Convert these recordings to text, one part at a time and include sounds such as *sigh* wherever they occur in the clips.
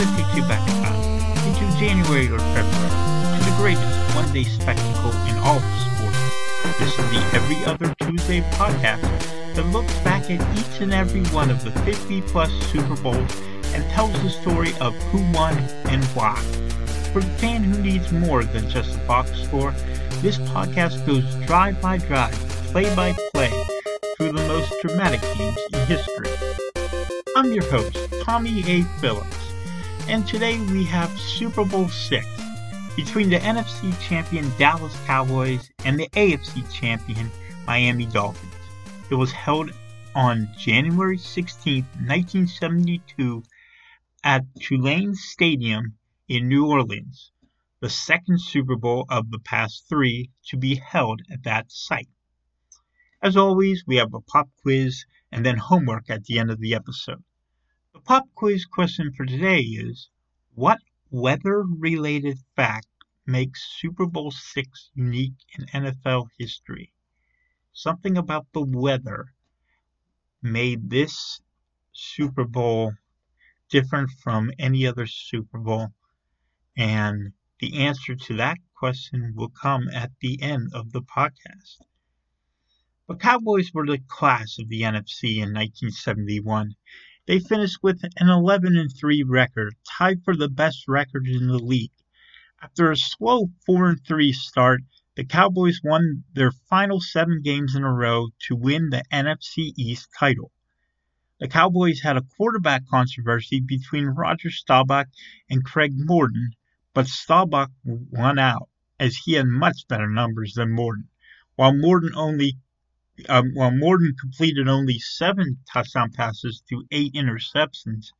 that takes you back in time into January or February to the greatest one-day spectacle in all of sport. This is the Every Other Tuesday podcast that looks back at each and every one of the 50-plus Super Bowls and tells the story of who won and why. For the fan who needs more than just a box score, this podcast goes drive by drive, play by play, through the most dramatic games in history. I'm your host, Tommy A. Phillips, and today we have Super Bowl 6 between the NFC champion Dallas Cowboys and the AFC champion Miami Dolphins. It was held on January 16, 1972 at Tulane Stadium in New Orleans, the second Super Bowl of the past three to be held at that site. As always, we have a pop quiz and then homework at the end of the episode. The pop quiz question for today is What weather related fact makes Super Bowl VI unique in NFL history? Something about the weather made this Super Bowl different from any other Super Bowl, and the answer to that question will come at the end of the podcast. The Cowboys were the class of the NFC in 1971. They finished with an 11 3 record, tied for the best record in the league. After a slow 4 3 start, the Cowboys won their final seven games in a row to win the NFC East title. The Cowboys had a quarterback controversy between Roger Staubach and Craig Morton, but Staubach won out as he had much better numbers than Morton, while Morton only um, while Morton completed only seven touchdown passes to eight interceptions,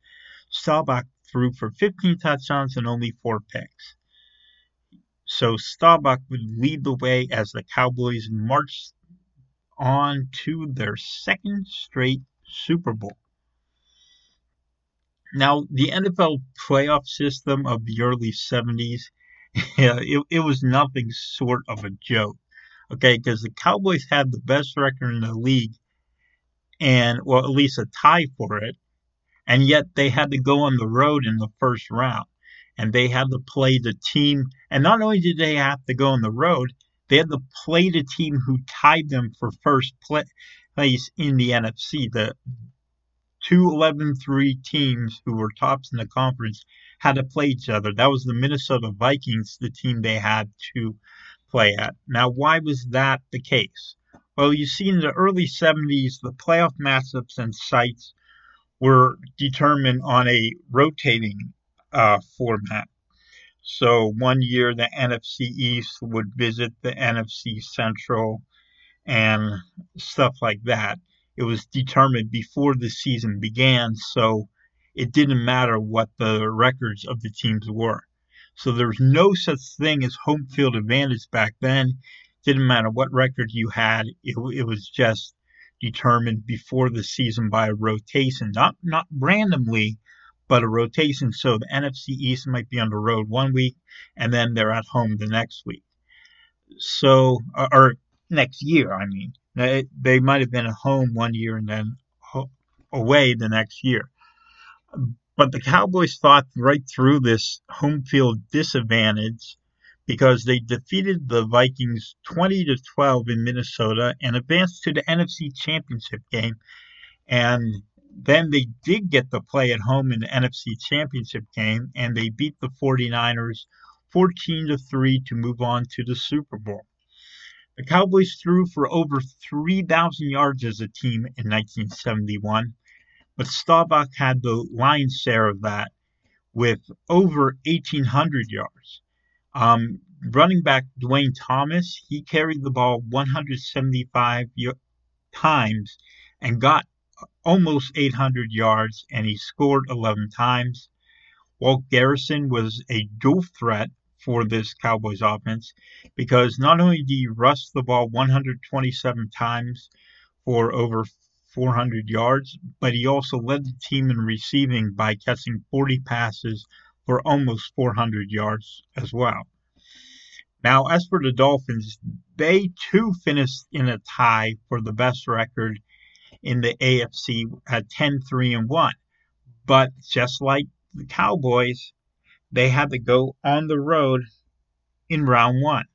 Staubach threw for 15 touchdowns and only four picks. So Staubach would lead the way as the Cowboys marched on to their second straight Super Bowl. Now, the NFL playoff system of the early 70s, *laughs* it, it was nothing short of a joke. Okay, because the Cowboys had the best record in the league, and well, at least a tie for it, and yet they had to go on the road in the first round, and they had to play the team. And not only did they have to go on the road, they had to play the team who tied them for first place in the NFC. The two 11-3 teams who were tops in the conference had to play each other. That was the Minnesota Vikings, the team they had to play at. Now, why was that the case? Well, you see, in the early 70s, the playoff matchups and sites were determined on a rotating uh, format. So one year the NFC East would visit the NFC Central and stuff like that. It was determined before the season began, so it didn't matter what the records of the teams were. So there was no such thing as home field advantage back then. Didn't matter what record you had, it, it was just determined before the season by a rotation, not not randomly, but a rotation. So the NFC East might be on the road one week, and then they're at home the next week. So uh, or next year, I mean, they, they might have been at home one year and then away the next year. But the Cowboys fought right through this home field disadvantage because they defeated the Vikings 20 to 12 in Minnesota and advanced to the NFC Championship game. And then they did get to play at home in the NFC Championship game and they beat the 49ers 14 to 3 to move on to the Super Bowl. The Cowboys threw for over 3,000 yards as a team in 1971, but Staubach had the lion's share of that with over 1,800 yards. Um, running back Duane Thomas, he carried the ball 175 times and got almost 800 yards, and he scored 11 times. Walt Garrison was a dual threat for this Cowboys offense because not only did he rush the ball 127 times for over 400 yards, but he also led the team in receiving by catching 40 passes for almost 400 yards as well. Now, as for the Dolphins, they too finished in a tie for the best record in the AFC at 10 3 and 1. But just like the Cowboys, they had to go on the road in round one.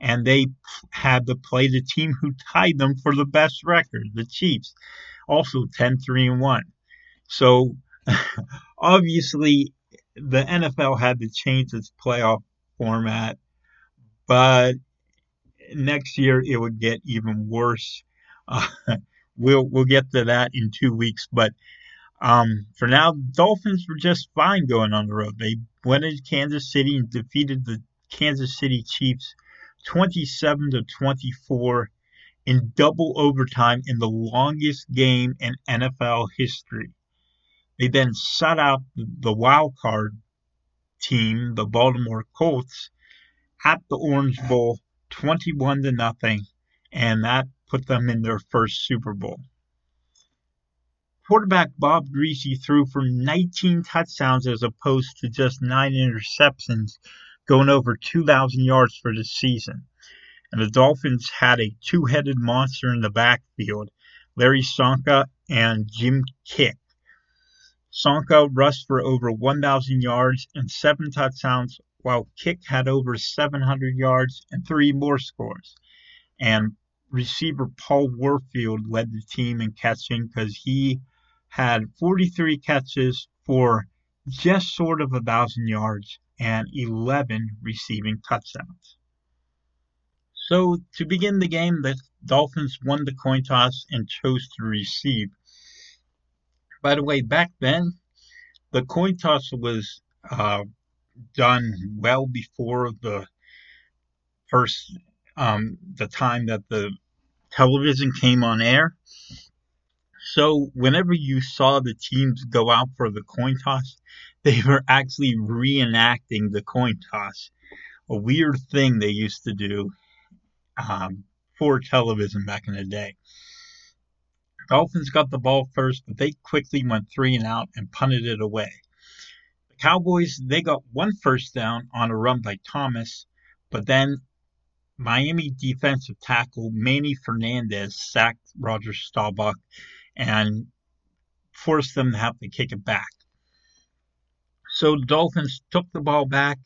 And they had to play the team who tied them for the best record, the Chiefs, also 10 3 and 1. So *laughs* obviously, the NFL had to change its playoff format, but next year it would get even worse. Uh, *laughs* we'll we'll get to that in two weeks, but um, for now, Dolphins were just fine going on the road. They went into Kansas City and defeated the Kansas City Chiefs 27 to 24 in double overtime in the longest game in NFL history. They then shut out the wild card team, the Baltimore Colts, at the Orange Bowl 21 to nothing, and that put them in their first Super Bowl. Quarterback Bob Griese threw for 19 touchdowns as opposed to just nine interceptions, going over 2,000 yards for the season. And the Dolphins had a two headed monster in the backfield, Larry Csonka and Jim Kiick. Csonka rushed for over 1,000 yards and seven touchdowns, while Kiick had over 700 yards and three more scores. And receiver Paul Warfield led the team in catching because he had 43 catches for just short of a thousand yards and 11 receiving touchdowns. So to begin the game, the Dolphins won the coin toss and chose to receive. By the way, back then, the coin toss was uh, done well before the first um, the time that the television came on air. So whenever you saw the teams go out for the coin toss, they were actually reenacting the coin toss, a weird thing they used to do um, for television back in the day. Dolphins got the ball first, but they quickly went three and out and punted it away. The Cowboys, they got one first down on a run by Thomas, but then Miami defensive tackle Manny Fernandez sacked Roger Staubach and forced them to have to kick it back. So the Dolphins took the ball back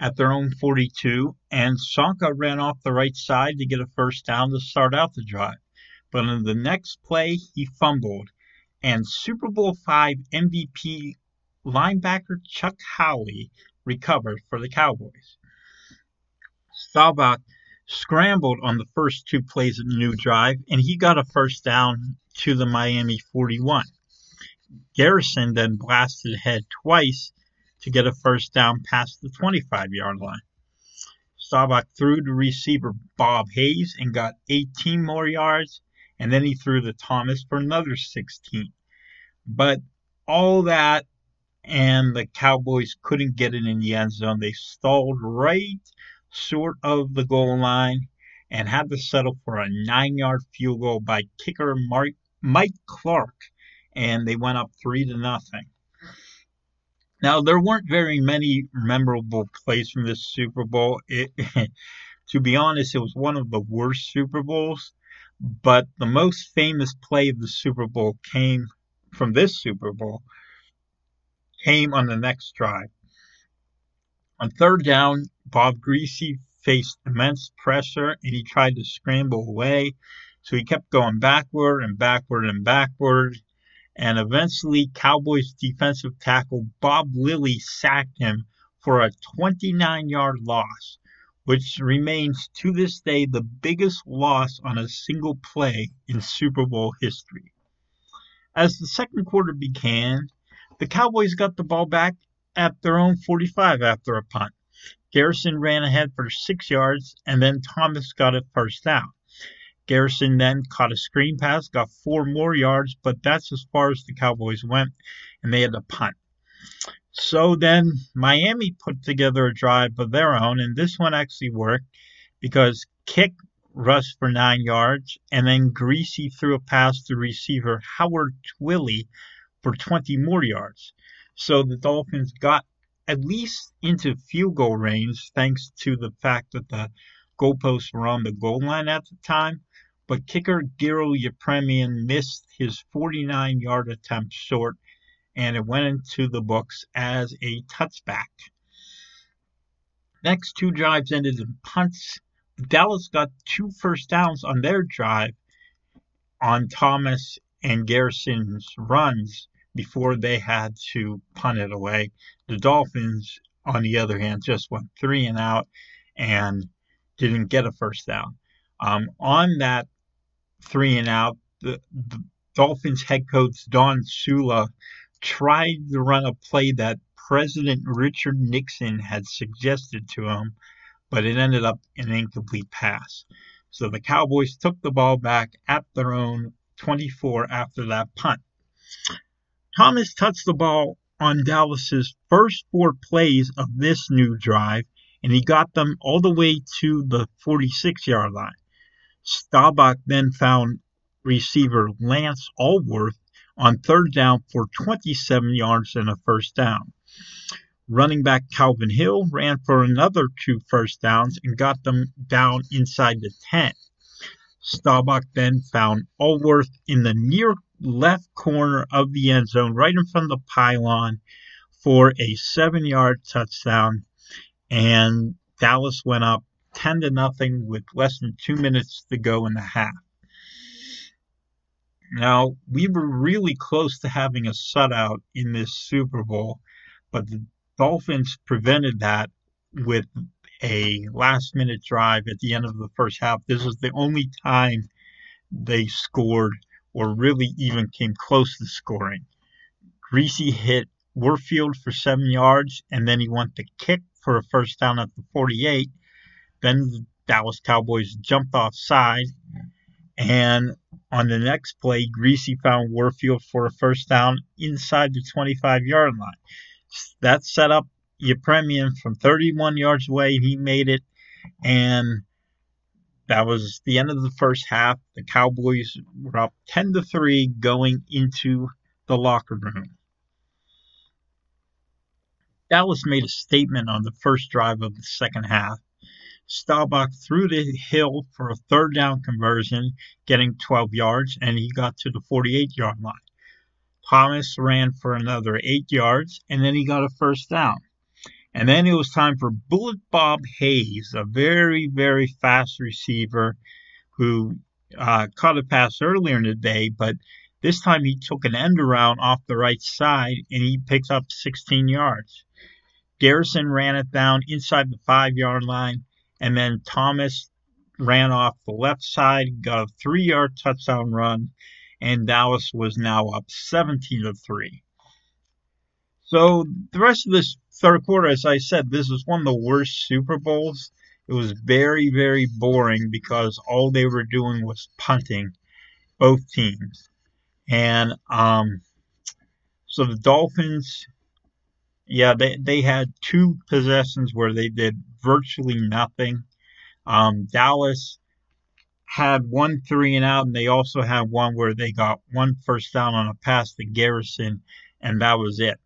at their own 42, and Csonka ran off the right side to get a first down to start out the drive. But in the next play, he fumbled, and Super Bowl V MVP linebacker Chuck Howley recovered for the Cowboys. Staubach scrambled on the first two plays of the new drive, and he got a first down to the Miami 41. Garrison then blasted ahead twice to get a first down past the 25 yard line. Staubach threw to receiver Bob Hayes and got 18 more yards, and then he threw to Thomas for another 16. But all that and the Cowboys couldn't get it in the end zone. They stalled right short of the goal line and had to settle for a nine yard field goal by kicker Mike Clark, and they went up three to nothing. Now, there weren't very many memorable plays from this Super Bowl. It, *laughs* to be honest, it was one of the worst Super Bowls, but the most famous play of the Super Bowl came from this Super Bowl. came on the next drive. On third down, Bob Griese faced immense pressure and he tried to scramble away. So he kept going backward and backward and backward. And eventually, Cowboys defensive tackle Bob Lilly sacked him for a 29 yard loss, which remains to this day the biggest loss on a single play in Super Bowl history. As the second quarter began, the Cowboys got the ball back at their own 45 after a punt. Garrison ran ahead for six yards, and then Thomas got it first down. Garrison then caught a screen pass, got four more yards, but that's as far as the Cowboys went, and they had to punt. So then Miami put together a drive of their own, and this one actually worked because Kiick rushed for nine yards, and then Griese threw a pass to receiver Howard Twilley for 20 more yards. So the Dolphins got at least into field goal range thanks to the fact that the goalposts were on the goal line at the time. But kicker Garo Yepremian missed his 49 yard attempt short, and it went into the books as a touchback. Next two drives ended in punts. Dallas got two first downs on their drive on Thomas and Garrison's runs before they had to punt it away. The Dolphins, on the other hand, just went three and out and didn't get a first down. Um, on that three and out, the, the Dolphins head coach Don Shula tried to run a play that President Richard Nixon had suggested to him, but it ended up an incomplete pass. So the Cowboys took the ball back at their own 24 after that punt. Thomas touched the ball on Dallas's first four plays of this new drive, and he got them all the way to the 46 yard line. Staubach then found receiver Lance Alworth on third down for 27 yards and a first down. Running back Calvin Hill ran for another two first downs and got them down inside the 10. Staubach then found Alworth in the near left corner of the end zone, right in front of the pylon, for a seven yard touchdown. And Dallas went up 10 to nothing with less than two minutes to go in the half. Now, we were really close to having a shutout in this Super Bowl, but the Dolphins prevented that with a last minute drive at the end of the first half. This was the only time they scored or really even came close to scoring. Griese hit Warfield for seven yards, and then he went to Kiick for a first down at the 48. Then the Dallas Cowboys jumped offside, and on the next play, Griese found Warfield for a first down inside the 25 yard line. That set up Yepremian from 31 yards away. He made it, and that was the end of the first half. The Cowboys were up 10 to 3 going into the locker room. Dallas made a statement on the first drive of the second half. Staubach threw the hill for a third down conversion, getting 12 yards, and he got to the 48 yard line. Thomas ran for another 8 yards, and then he got a first down. And then it was time for Bullet Bob Hayes, a very, very fast receiver who uh, caught a pass earlier in the day, but this time he took an end around off the right side and he picked up 16 yards. Garrison ran it down inside the five yard line, and then Thomas ran off the left side, got a three yard touchdown run, and Dallas was now up 17 to 3. So the rest of this third quarter, as I said, this was one of the worst Super Bowls. It was very, very boring because all they were doing was punting, both teams. And um, so the Dolphins, yeah, they, they had two possessions where they did virtually nothing. Um, Dallas had one three and out, and they also had one where they got one first down on a pass to Garrison, and that was it.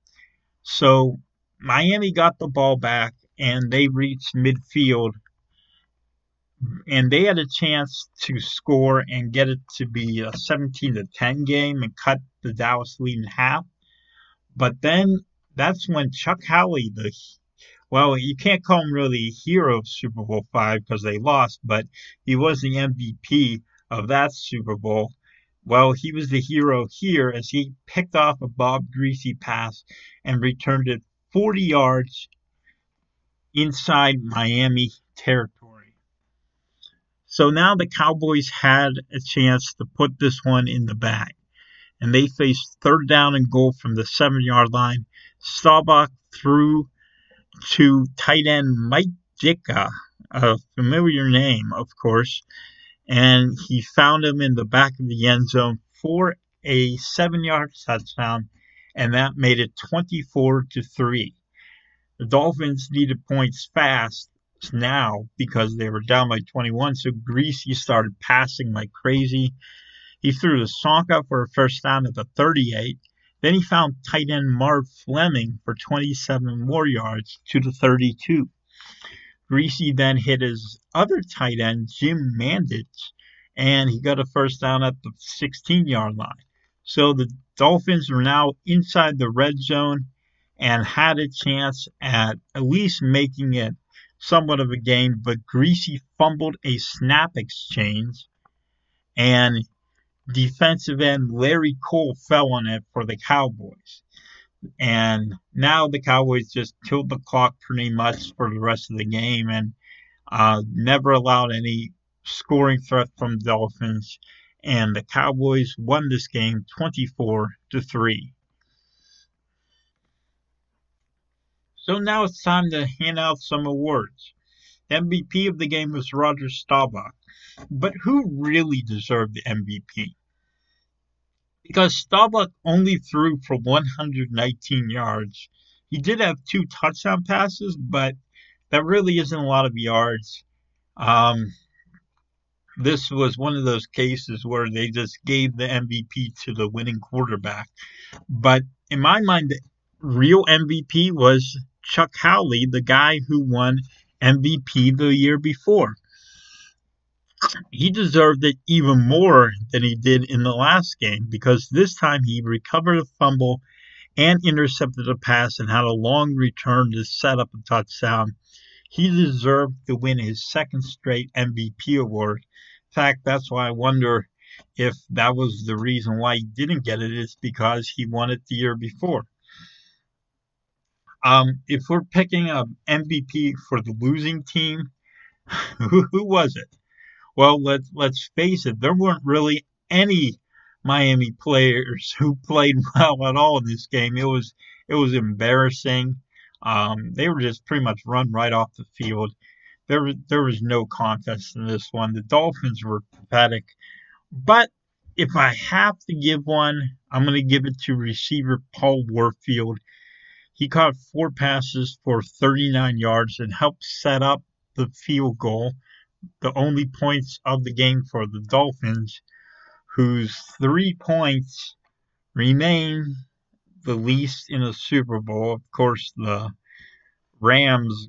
So Miami got the ball back and they reached midfield and they had a chance to score and get it to be a 17 to 10 game and cut the Dallas lead in half. But then that's when Chuck Howley, the well, you can't call him really a hero of Super Bowl five because they lost, but he was the MVP of that Super Bowl. Well, he was the hero here as he picked off a Bob Griese pass and returned it 40 yards inside Miami territory. So now the Cowboys had a chance to put this one in the bag. And they faced third down and goal from the seven yard line. Staubach threw to tight end Mike Ditka, a familiar name, of course, and he found him in the back of the end zone for a seven yard touchdown, and that made it 24 to 3. The Dolphins needed points fast now because they were down by 21, so Griese started passing like crazy. He threw the Csonka for a first down at the 38. Then he found tight end Marv Fleming for 27 more yards to the 32. Griese then hit his other tight end, Jim Mandich, and he got a first down at the 16 yard line. So the Dolphins are now inside the red zone and had a chance at at least making it somewhat of a game, but Griese fumbled a snap exchange and defensive end Larry Cole fell on it for the Cowboys. And now the Cowboys just killed the clock pretty much for the rest of the game and uh, never allowed any scoring threat from Dolphins. And the Cowboys won this game 24 to 3. So now it's time to hand out some awards. The MVP of the game was Roger Staubach. But who really deserved the MVP? Because Staubach only threw for 119 yards. He did have two touchdown passes, but that really isn't a lot of yards. Um, this was one of those cases where they just gave the MVP to the winning quarterback. But in my mind, the real MVP was Chuck Howley, the guy who won MVP the year before he deserved it even more than he did in the last game because this time he recovered a fumble and intercepted a pass and had a long return to set up a touchdown. He deserved to win his second straight MVP award. In fact, that's why I wonder if that was the reason why he didn't get it. it is because he won it the year before. Um, if we're picking an MVP for the losing team, who, *laughs* who was it? Well, let's let's face it, there weren't really any Miami players *laughs* who played well at all in this game. It was it was embarrassing. Um, they were just pretty much run right off the field. There was there was no contest in this one. The Dolphins were pathetic, but if I have to give one, I'm going to give it to receiver Paul Warfield. He caught four passes for 39 yards and helped set up the field goal the only points of the game for the Dolphins, whose three points remain the least in a Super Bowl. Of course, the Rams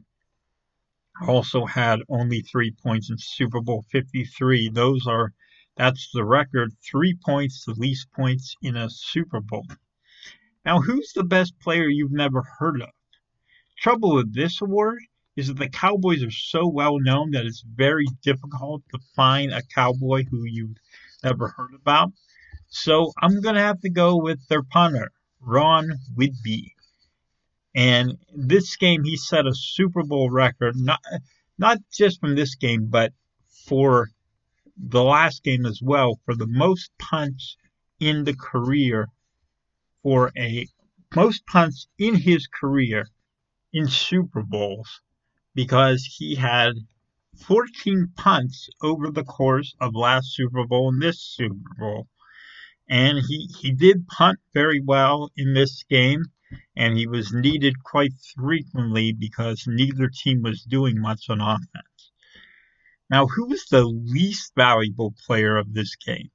also had only three points in Super Bowl 53. Those are that's the record. Three points, the least points in a Super Bowl. Now, who's the best player you've never heard of? Trouble with this award is that the Cowboys are so well known that it's very difficult to find a Cowboy who you've never heard about. So I'm going to have to go with their punter, Ron Widby. And this game, he set a Super Bowl record, not, not just from this game, but for the last game as well, for the most punts in the career, for a most punts in his career in Super Bowls because he had 14 punts over the course of last Super Bowl and this Super Bowl. And he, he did punt very well in this game, and he was needed quite frequently because neither team was doing much on offense. Now, who was the least valuable player of this game?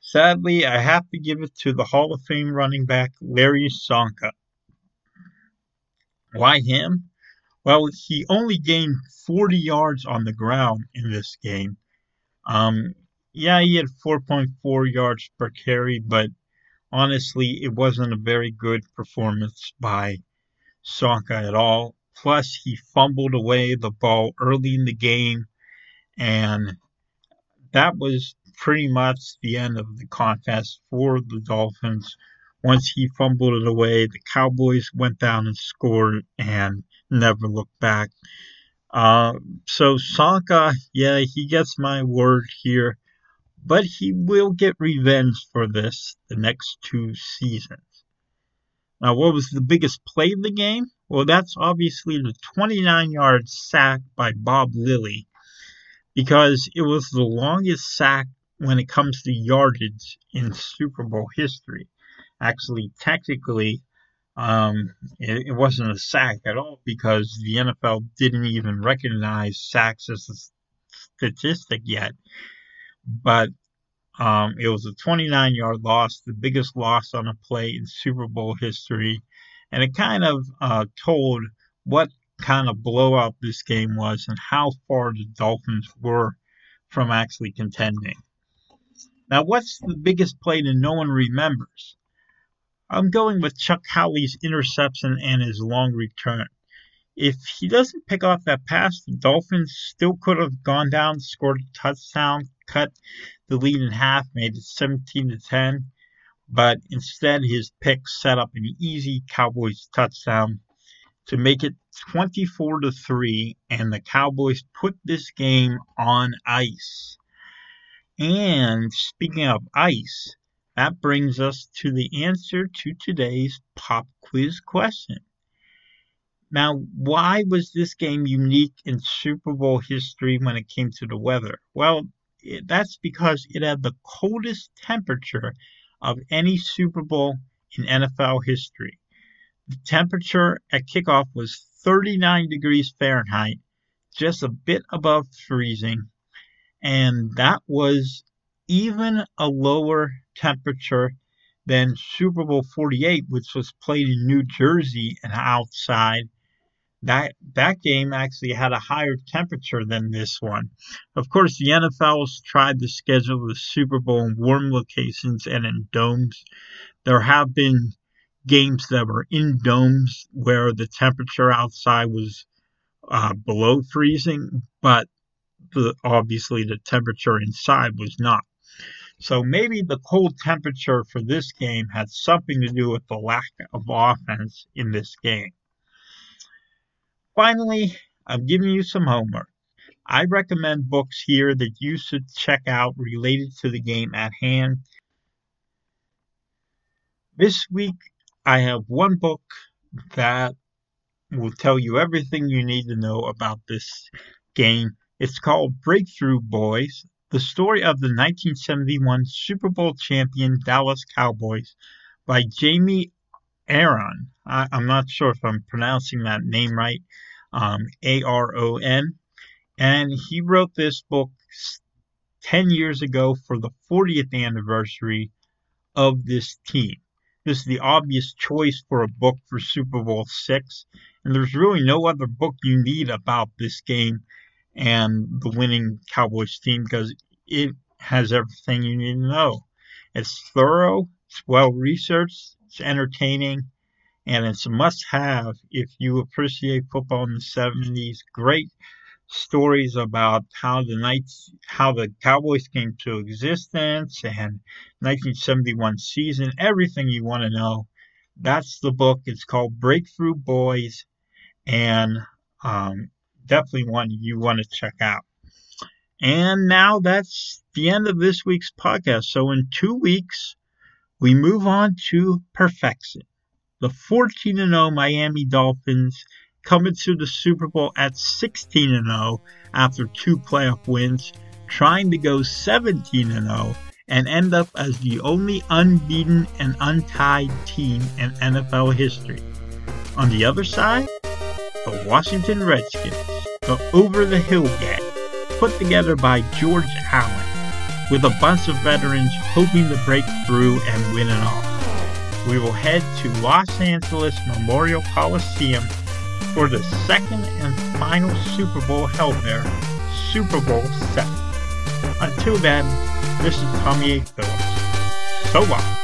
Sadly, I have to give it to the Hall of Fame running back Larry Csonka. Why him? Well, he only gained 40 yards on the ground in this game. Um, yeah, he had 4.4 yards per carry, but honestly, it wasn't a very good performance by Csonka at all. Plus, he fumbled away the ball early in the game, and that was pretty much the end of the contest for the Dolphins. Once he fumbled it away, the Cowboys went down and scored and never looked back. Uh, so Csonka, yeah, he gets my word here, but he will get revenge for this the next two seasons. Now, what was the biggest play of the game? Well, that's obviously the 29 yard sack by Bob Lilly because it was the longest sack when it comes to yardage in Super Bowl history. Actually, technically, um, it, it, wasn't a sack at all because the NFL didn't even recognize sacks as a statistic yet. But um, it was a 29 yard loss, the biggest loss on a play in Super Bowl history. And it kind of uh, told what kind of blowout this game was and how far the Dolphins were from actually contending. Now, what's the biggest play that no one remembers? I'm going with Chuck Howley's interception and his long return. If he doesn't pick off that pass, the Dolphins still could have gone down, scored a touchdown, cut the lead in half, made it 17 to 10. But instead, his pick set up an easy Cowboys touchdown to make it 24 to 3, and the Cowboys put this game on ice. And speaking of ice, that brings us to the answer to today's pop quiz question. Now, why was this game unique in Super Bowl history when it came to the weather? Well, that's because it had the coldest temperature of any Super Bowl in NFL history. The temperature at kickoff was 39 degrees Fahrenheit, just a bit above freezing, and that was even a lower temperature than Super Bowl 48, which was played in New Jersey and outside. That that game actually had a higher temperature than this one. Of course, the NFL's tried to schedule the Super Bowl in warm locations and in domes. There have been games that were in domes where the temperature outside was uh, below freezing, but the, obviously the temperature inside was not. So maybe the cold temperature for this game had something to do with the lack of offense in this game. Finally, I'm giving you some homework. I recommend books here that you should check out related to the game at hand. This week, I have one book that will tell you everything you need to know about this game. It's called Breakthrough Boys the story of the 1971 Super Bowl champion Dallas Cowboys by Jaime Aron. I, am not sure if I'm pronouncing that name right. Um, A R O N. And he wrote this book 10 years ago for the 40th anniversary of this team. This is the obvious choice for a book for Super Bowl six, and there's really no other book you need about this game and the winning Cowboys team because it has everything you need to know. It's thorough, it's well researched, it's entertaining, and it's a must have if you appreciate football in the 70s. Great stories about how the Knights, how the Cowboys came to existence and 1971 season, everything you want to know. That's the book. It's called Breakthrough Boys, and um, definitely one you want to check out. And now that's the end of this week's podcast. So in two weeks, we move on to perfection. The 14 0 Miami Dolphins coming to the Super Bowl at 16 0 after two playoff wins, trying to go 17 0 and end up as the only unbeaten and untied team in NFL history. On the other side, the Washington Redskins, the over the hill gang, put together by George Allen, with a bunch of veterans hoping to break through and win it all. We will head to Los Angeles Memorial Coliseum for the second and final Super Bowl held there, Super Bowl 7. Until then, this is Tommy A. Phillips. So long.